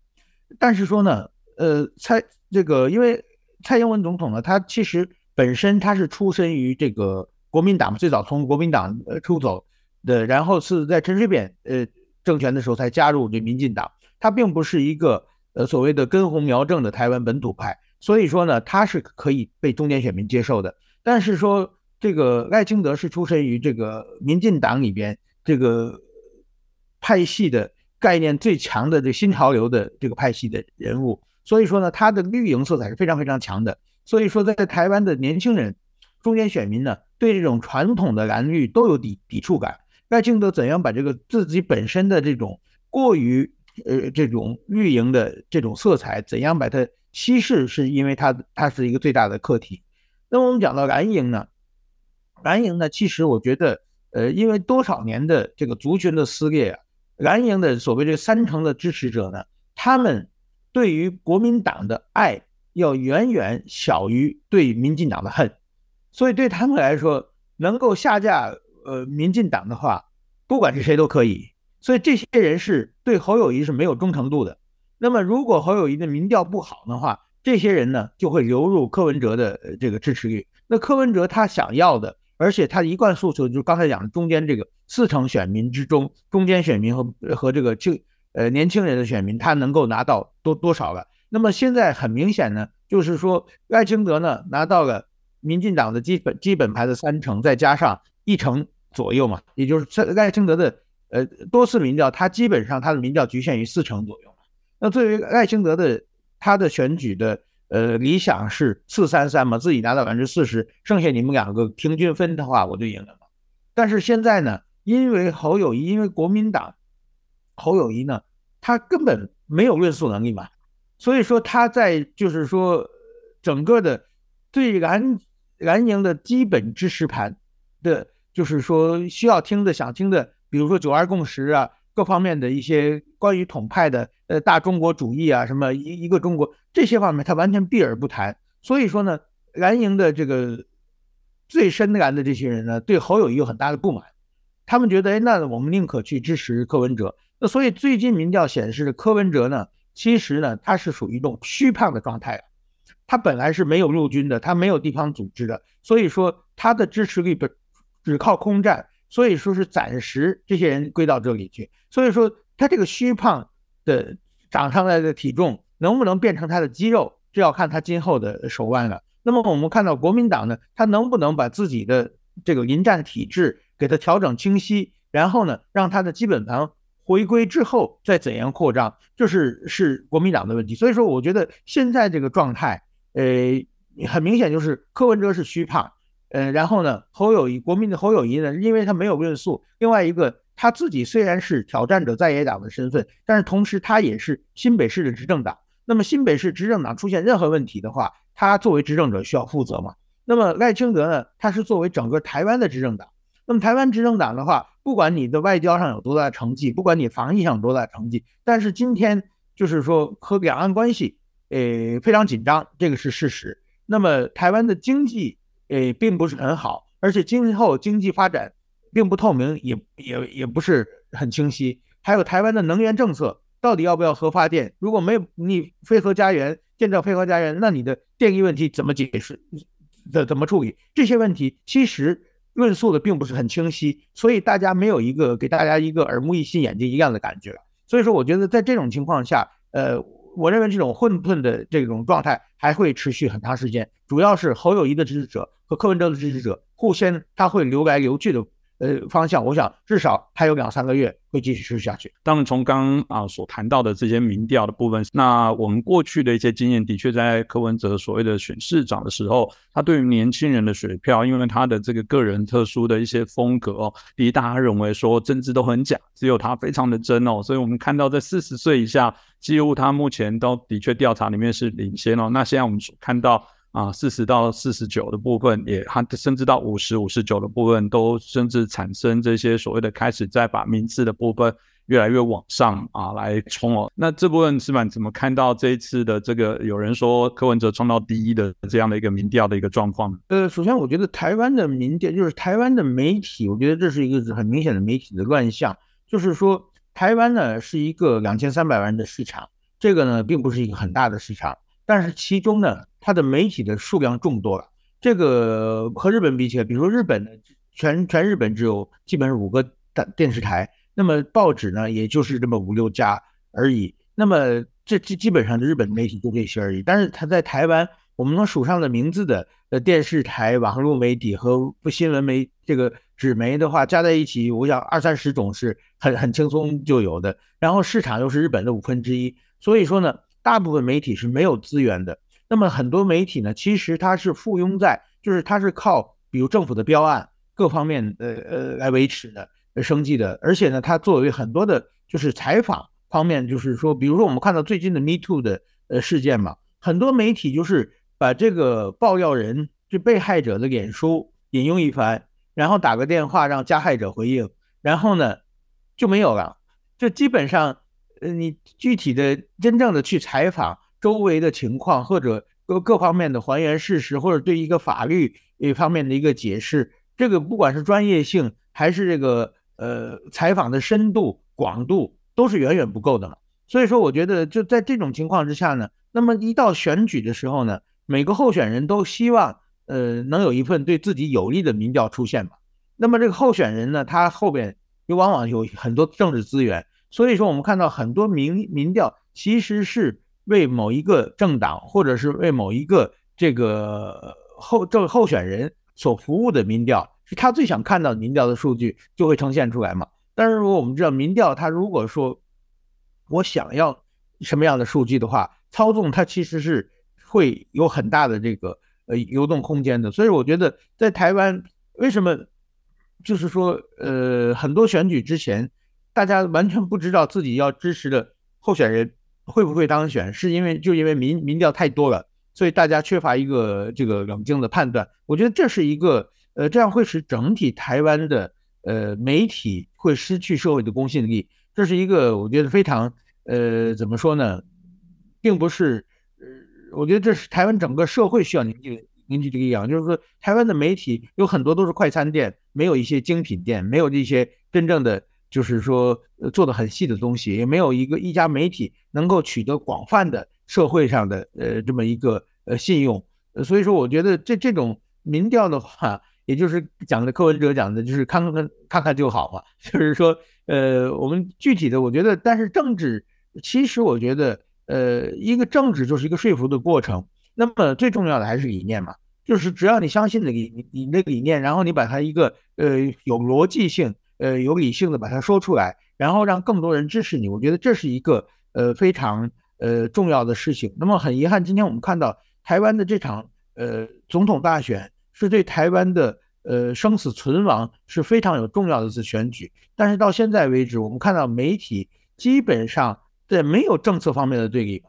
但是说呢，呃，蔡这个，因为蔡英文总统呢，他其实本身他是出身于这个国民党，最早从国民党呃出走的，然后是在陈水扁呃政权的时候才加入这民进党，他并不是一个。呃，所谓的根红苗正的台湾本土派，所以说呢，他是可以被中间选民接受的。但是说这个赖清德是出身于这个民进党里边这个派系的概念最强的这新潮流的这个派系的人物，所以说呢，他的绿营色彩是非常非常强的。所以说，在台湾的年轻人、中间选民呢，对这种传统的蓝绿都有抵抵触感。赖清德怎样把这个自己本身的这种过于呃，这种绿营的这种色彩怎样把它稀释，是因为它它是一个最大的课题。那么我们讲到蓝营呢，蓝营呢，其实我觉得，呃，因为多少年的这个族群的撕裂啊，蓝营的所谓这三成的支持者呢，他们对于国民党的爱要远远小于对民进党的恨，所以对他们来说，能够下架呃民进党的话，不管是谁都可以。所以这些人是对侯友谊是没有忠诚度的。那么，如果侯友谊的民调不好的话，这些人呢就会流入柯文哲的这个支持率。那柯文哲他想要的，而且他一贯诉求就是刚才讲的中间这个四成选民之中，中间选民和和这个青呃年轻人的选民，他能够拿到多多少了？那么现在很明显呢，就是说赖清德呢拿到了民进党的基本基本盘的三成，再加上一成左右嘛，也就是赖清德的。呃，多次民调，他基本上他的民调局限于四成左右。那作为赖清德的他的选举的呃理想是四三三嘛，自己拿到百分之四十，剩下你们两个平均分的话，我就赢了嘛。但是现在呢，因为侯友谊，因为国民党侯友谊呢，他根本没有论述能力嘛，所以说他在就是说整个的对蓝蓝营的基本支持盘的，就是说需要听的、想听的。比如说九二共识啊，各方面的一些关于统派的呃大中国主义啊，什么一一个中国这些方面，他完全避而不谈。所以说呢，蓝营的这个最深蓝的这些人呢，对侯友谊有很大的不满，他们觉得，哎，那我们宁可去支持柯文哲。那所以最近民调显示，柯文哲呢，其实呢，他是属于一种虚胖的状态他本来是没有陆军的，他没有地方组织的，所以说他的支持率不只靠空战。所以说是暂时这些人归到这里去，所以说他这个虚胖的长上来的体重能不能变成他的肌肉，这要看他今后的手腕了。那么我们看到国民党呢，他能不能把自己的这个临战体制给他调整清晰，然后呢，让他的基本盘回归之后再怎样扩张，这是是国民党的问题。所以说，我觉得现在这个状态，呃，很明显就是柯文哲是虚胖。呃，然后呢，侯友谊，国民的侯友谊呢，因为他没有论述。另外一个，他自己虽然是挑战者在野党的身份，但是同时他也是新北市的执政党。那么新北市执政党出现任何问题的话，他作为执政者需要负责嘛？那么赖清德呢，他是作为整个台湾的执政党。那么台湾执政党的话，不管你的外交上有多大成绩，不管你防疫上有多大成绩，但是今天就是说和两岸关系，呃，非常紧张，这个是事实。那么台湾的经济。诶，并不是很好，而且今后经济发展并不透明，也也也不是很清晰。还有台湾的能源政策，到底要不要核发电？如果没有你非核家园建造非核家园，那你的电力问题怎么解释？怎怎么处理？这些问题其实论述的并不是很清晰，所以大家没有一个给大家一个耳目一新、眼睛一亮的感觉。所以说，我觉得在这种情况下，呃。我认为这种混沌的这种状态还会持续很长时间，主要是侯友谊的支持者和柯文哲的支持者互相他会流来流去的呃方向，我想至少还有两三个月会继续持续下去。当然，从刚啊所谈到的这些民调的部分，那我们过去的一些经验，的确在柯文哲所谓的选市长的时候，他对于年轻人的选票，因为他的这个个人特殊的一些风格，第一大家认为说政治都很假，只有他非常的真哦，所以我们看到在四十岁以下，几乎他目前都的确调查里面是领先哦。那现在我们所看到。啊，四十到四十九的部分，也还甚至到五十五十九的部分，都甚至产生这些所谓的开始再把名次的部分越来越往上啊来冲哦。那这部分是满怎么看到这一次的这个有人说柯文哲冲到第一的这样的一个民调的一个状况呢？呃，首先我觉得台湾的民调就是台湾的媒体，我觉得这是一个很明显的媒体的乱象，就是说台湾呢是一个两千三百万的市场，这个呢并不是一个很大的市场。但是其中呢，它的媒体的数量众多了。这个和日本比起来，比如说日本呢，全全日本只有基本上五个电电视台，那么报纸呢，也就是这么五六家而已。那么这基基本上日本媒体就这些而已。但是它在台湾，我们能数上的名字的呃电视台、网络媒体和新闻媒这个纸媒的话，加在一起，我想二三十种是很很轻松就有的。然后市场又是日本的五分之一，所以说呢。大部分媒体是没有资源的，那么很多媒体呢，其实它是附庸在，就是它是靠比如政府的标案各方面呃呃来维持的生计的，而且呢，它作为很多的就是采访方面，就是说，比如说我们看到最近的 Me Too 的呃事件嘛，很多媒体就是把这个爆料人就被害者的脸书引用一番，然后打个电话让加害者回应，然后呢就没有了，就基本上。呃，你具体的、真正的去采访周围的情况，或者各各方面的还原事实，或者对一个法律一方面的一个解释，这个不管是专业性还是这个呃采访的深度、广度，都是远远不够的嘛。所以说，我觉得就在这种情况之下呢，那么一到选举的时候呢，每个候选人都希望呃能有一份对自己有利的民调出现嘛。那么这个候选人呢，他后边又往往有很多政治资源。所以说，我们看到很多民民调其实是为某一个政党，或者是为某一个这个候这候选人所服务的民调，是他最想看到民调的数据就会呈现出来嘛。但是如果我们知道民调，它如果说我想要什么样的数据的话，操纵它其实是会有很大的这个呃流动空间的。所以我觉得在台湾，为什么就是说呃很多选举之前。大家完全不知道自己要支持的候选人会不会当选，是因为就因为民民调太多了，所以大家缺乏一个这个冷静的判断。我觉得这是一个呃，这样会使整体台湾的呃媒体会失去社会的公信力。这是一个我觉得非常呃怎么说呢，并不是呃，我觉得这是台湾整个社会需要凝聚凝聚的力量。就是说，台湾的媒体有很多都是快餐店，没有一些精品店，没有这些真正的。就是说，做的很细的东西，也没有一个一家媒体能够取得广泛的社会上的呃这么一个呃信用，所以说我觉得这这种民调的话，也就是讲的柯文哲讲的，就是看看看看就好嘛。就是说，呃，我们具体的，我觉得，但是政治其实我觉得，呃，一个政治就是一个说服的过程，那么最重要的还是理念嘛，就是只要你相信那个你你那个理念，然后你把它一个呃有逻辑性。呃，有理性的把它说出来，然后让更多人支持你，我觉得这是一个呃非常呃重要的事情。那么很遗憾，今天我们看到台湾的这场呃总统大选是对台湾的呃生死存亡是非常有重要的一次选举。但是到现在为止，我们看到媒体基本上在没有政策方面的对立，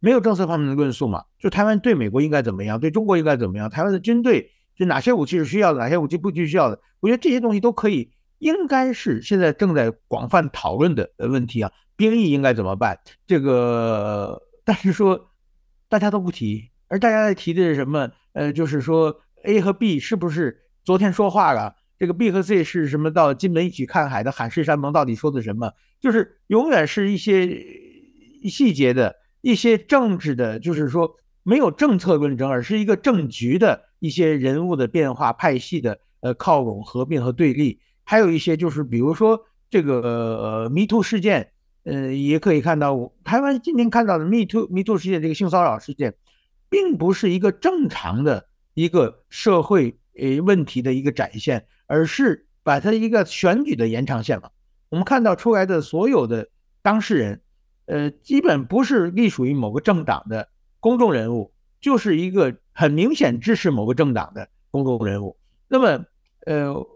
没有政策方面的论述嘛，就台湾对美国应该怎么样，对中国应该怎么样，台湾的军队就哪些武器是需要的，哪些武器不需要的，我觉得这些东西都可以。应该是现在正在广泛讨论的问题啊，兵役应该怎么办？这个，但是说大家都不提，而大家在提的是什么？呃，就是说 A 和 B 是不是昨天说话了？这个 B 和 C 是什么？到金门一起看海的海誓山盟到底说的什么？就是永远是一些细节的一些政治的，就是说没有政策论证，而是一个政局的一些人物的变化、派系的呃靠拢、合并和对立。还有一些就是，比如说这个呃，Me Too 事件，呃，也可以看到，台湾今天看到的 Me Too Me Too 事件这个性骚扰事件，并不是一个正常的一个社会呃问题的一个展现，而是把它一个选举的延长线嘛。我们看到出来的所有的当事人，呃，基本不是隶属于某个政党的公众人物，就是一个很明显支持某个政党的公众人物。那么，呃，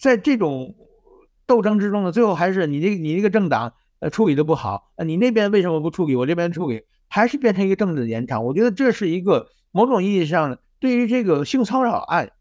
在这种斗争之中呢，最后还是你这你这个政党呃处理的不好，呃你那边为什么不处理？我这边处理，还是变成一个政治的延长。我觉得这是一个某种意义上对于这个性骚扰案，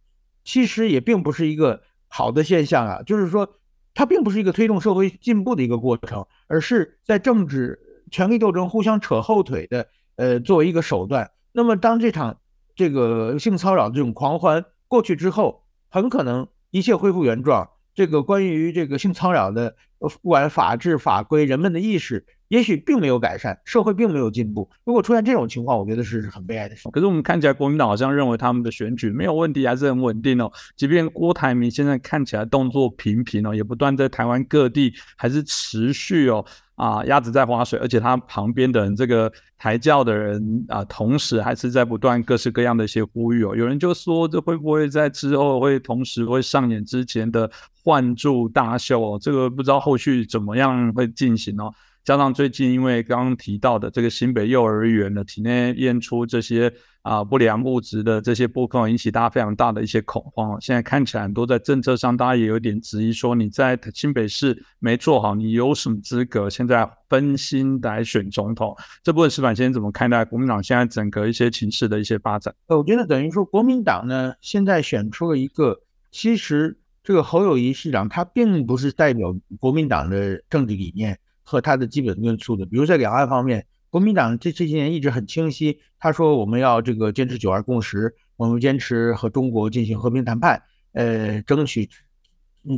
其实也并不是一个好的现象啊。就是说，它并不是一个推动社会进步的一个过程，而是在政治权力斗争互相扯后腿的，呃，作为一个手段。那么，当这场这个性骚扰这种狂欢过去之后，很可能一切恢复原状。这个关于这个性骚扰的，不管法治法规，人们的意识也许并没有改善，社会并没有进步。如果出现这种情况，我觉得是很悲哀的事。可是我们看起来，国民党好像认为他们的选举没有问题，还是很稳定哦。即便郭台铭现在看起来动作频频哦，也不断在台湾各地还是持续哦。啊，鸭子在划水，而且它旁边的人，这个抬轿的人啊，同时还是在不断各式各样的一些呼吁哦。有人就说，这会不会在之后会同时会上演之前的换柱大秀哦？这个不知道后续怎么样会进行哦。加上最近因为刚刚提到的这个新北幼儿园的体内验出这些。啊，不良物质的这些部分引起大家非常大的一些恐慌。现在看起来很多在政策上，大家也有点质疑，说你在新北市没做好，你有什么资格现在分心来选总统？这部分石板先生怎么看待国民党现在整个一些情势的一些发展？呃，我觉得等于说国民党呢，现在选出了一个，其实这个侯友谊市长他并不是代表国民党的政治理念和他的基本论述的，比如在两岸方面。国民党这这些年一直很清晰，他说我们要这个坚持九二共识，我们坚持和中国进行和平谈判，呃，争取，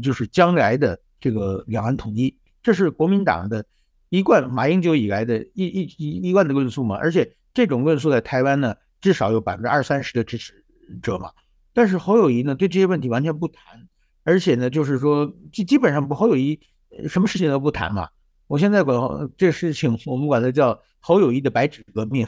就是将来的这个两岸统一，这是国民党的一贯马英九以来的一一一一贯的论述嘛。而且这种论述在台湾呢，至少有百分之二三十的支持者嘛。但是侯友谊呢，对这些问题完全不谈，而且呢，就是说基基本上侯友谊什么事情都不谈嘛。我现在管这事情，我们管它叫。侯友谊的白纸革命，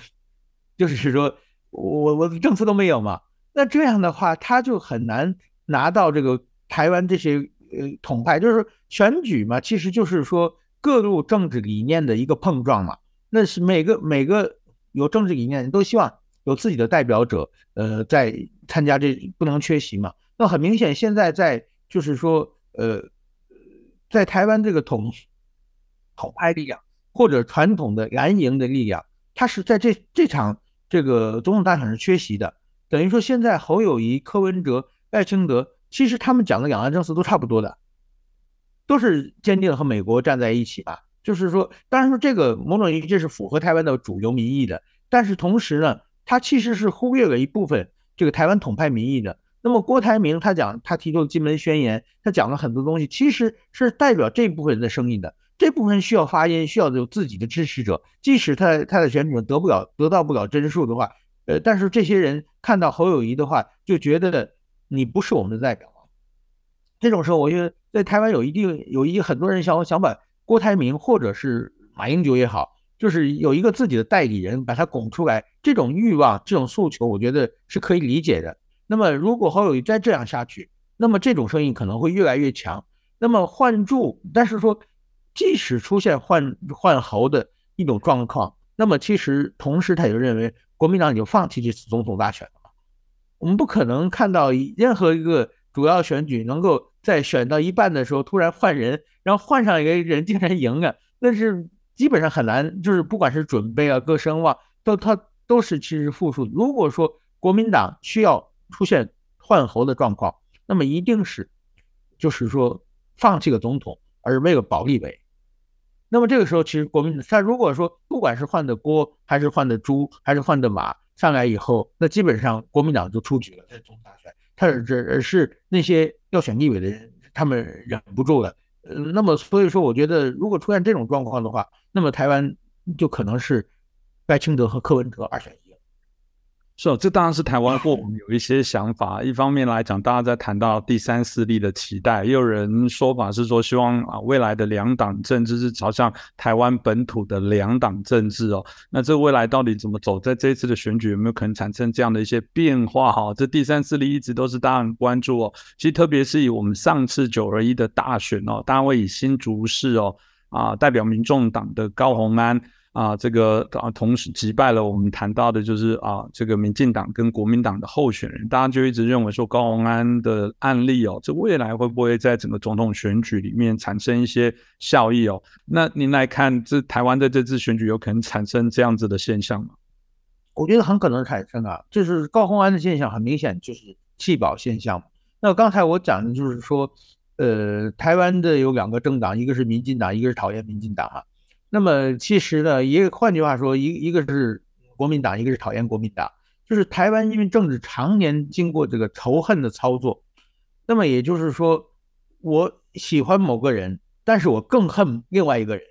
就是说我我政策都没有嘛，那这样的话他就很难拿到这个台湾这些呃统派，就是选举嘛，其实就是说各路政治理念的一个碰撞嘛。那是每个每个有政治理念人都希望有自己的代表者，呃，在参加这不能缺席嘛。那很明显，现在在就是说呃，在台湾这个统统派力量。或者传统的蓝营的力量，他是在这这场这个总统大选是缺席的。等于说，现在侯友谊、柯文哲、赖清德，其实他们讲的两岸政策都差不多的，都是坚定和美国站在一起吧。就是说，当然说这个某种意义这是符合台湾的主流民意的，但是同时呢，他其实是忽略了一部分这个台湾统派民意的。那么郭台铭他讲，他提出的金门宣言，他讲了很多东西，其实是代表这部分人的声音的。这部分需要发言，需要有自己的支持者，即使他他的选举得不了得到不了真数的话，呃，但是这些人看到侯友谊的话，就觉得你不是我们的代表。这种时候，我觉得在台湾有一定有一很多人想想把郭台铭或者是马英九也好，就是有一个自己的代理人把他拱出来，这种欲望、这种诉求，我觉得是可以理解的。那么，如果侯友谊再这样下去，那么这种声音可能会越来越强。那么换住，但是说。即使出现换换侯的一种状况，那么其实同时他就认为国民党已经放弃这次总统大选了。我们不可能看到任何一个主要选举能够在选到一半的时候突然换人，然后换上一个人竟然赢了！那是基本上很难，就是不管是准备啊、各声望，都他都是其实负数。如果说国民党需要出现换侯的状况，那么一定是就是说放弃了总统，而为了保立委。那么这个时候，其实国民党他如果说不管是换的锅，还是换的猪，还是换的马上来以后，那基本上国民党就出局了。在总统大选，他是是那些要选立委的人，他们忍不住了。呃，那么所以说，我觉得如果出现这种状况的话，那么台湾就可能是赖清德和柯文哲二选一。是哦，这当然是台湾或我们有一些想法。一方面来讲，大家在谈到第三势力的期待，也有人说法是说，希望啊未来的两党政治是朝向台湾本土的两党政治哦。那这未来到底怎么走？在这一次的选举有没有可能产生这样的一些变化？哈，这第三势力一直都是大家很关注哦。其实特别是以我们上次九二一的大选哦，大家会以新竹市哦啊代表民众党的高鸿安。啊，这个啊，同时击败了我们谈到的，就是啊，这个民进党跟国民党的候选人，大家就一直认为说高鸿安的案例哦，这未来会不会在整个总统选举里面产生一些效益哦？那您来看，这台湾的这次选举有可能产生这样子的现象吗？我觉得很可能产生啊，就是高鸿安的现象很明显就是弃保现象。那刚才我讲的就是说，呃，台湾的有两个政党，一个是民进党，一个是讨厌民进党啊。那么其实呢，一个换句话说，一一个是国民党，一个是讨厌国民党，就是台湾因为政治常年经过这个仇恨的操作，那么也就是说，我喜欢某个人，但是我更恨另外一个人。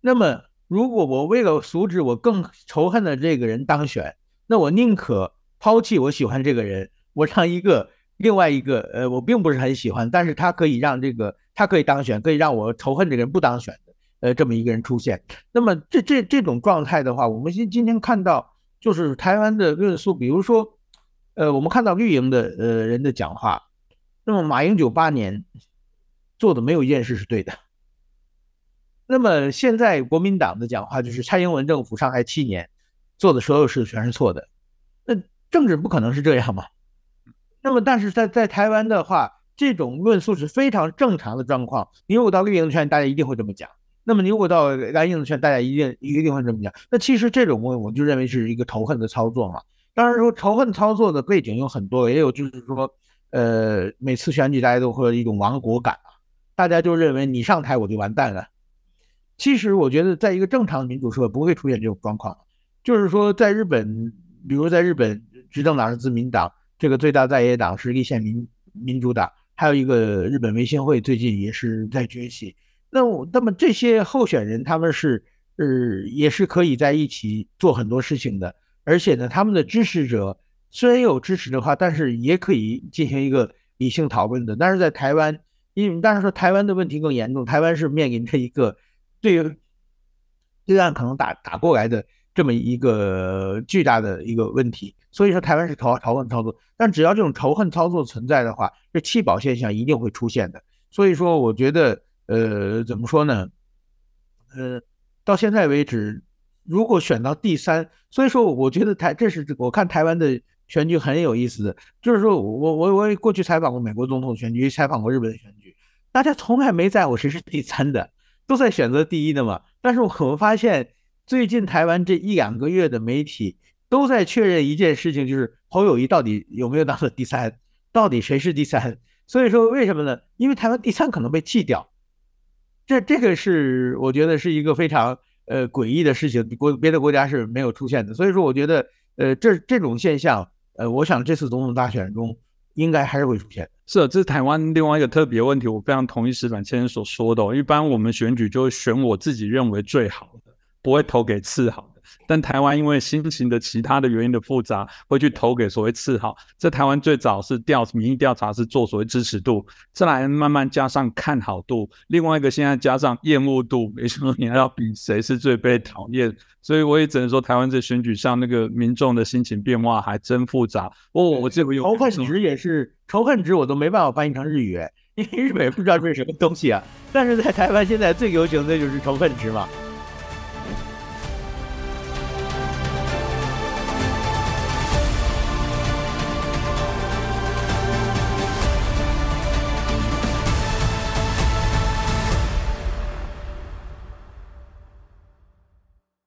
那么如果我为了阻止我更仇恨的这个人当选，那我宁可抛弃我喜欢这个人，我让一个另外一个呃我并不是很喜欢，但是他可以让这个他可以当选，可以让我仇恨这个人不当选。呃，这么一个人出现，那么这这这种状态的话，我们今今天看到就是台湾的论述，比如说，呃，我们看到绿营的呃人的讲话，那么马英九八年做的没有一件事是对的，那么现在国民党的讲话就是蔡英文政府上台七年做的所有事全是错的，那政治不可能是这样嘛？那么但是在在台湾的话，这种论述是非常正常的状况，你如果到绿营圈，大家一定会这么讲。那么你如果到蓝营圈，大家一定一定会这么讲。那其实这种我我就认为是一个仇恨的操作嘛。当然说仇恨操作的背景有很多，也有就是说，呃，每次选举大家都会有一种亡国感啊，大家就认为你上台我就完蛋了。其实我觉得在一个正常的民主社会不会出现这种状况。就是说在日本，比如在日本执政党是自民党，这个最大在野党是立宪民民主党，还有一个日本维新会最近也是在崛起。那我那么这些候选人他们是呃也是可以在一起做很多事情的，而且呢，他们的支持者虽然有支持的话，但是也可以进行一个理性讨论的。但是在台湾，因为当然说台湾的问题更严重，台湾是面临着一个对对岸可能打打过来的这么一个巨大的一个问题，所以说台湾是仇仇恨操作。但只要这种仇恨操作存在的话，这弃保现象一定会出现的。所以说，我觉得。呃，怎么说呢？呃，到现在为止，如果选到第三，所以说我觉得台这是我看台湾的选举很有意思的，就是说我我我也过去采访过美国总统选举，采访过日本的选举，大家从来没在乎谁是第三的，都在选择第一的嘛。但是我们发现最近台湾这一两个月的媒体都在确认一件事情，就是侯友谊到底有没有当做第三，到底谁是第三？所以说为什么呢？因为台湾第三可能被弃掉。这这个是我觉得是一个非常呃诡异的事情，国别的国家是没有出现的，所以说我觉得呃这这种现象，呃我想这次总统大选中应该还是会出现。是，这是台湾另外一个特别问题，我非常同意石板先生所说的，一般我们选举就会选我自己认为最好的，不会投给次好。但台湾因为新型的其他的原因的复杂，会去投给所谓次好。在台湾最早是调民意调查是做所谓支持度，再来慢慢加上看好度，另外一个现在加上厌恶度，没说你还要比谁是最被讨厌。所以我也只能说，台湾在选举上那个民众的心情变化还真复杂。哦，我这个仇恨值也是仇恨值，我都没办法翻译成日语，因为日本不知道这是什么东西啊。但是在台湾现在最流行的就是仇恨值嘛。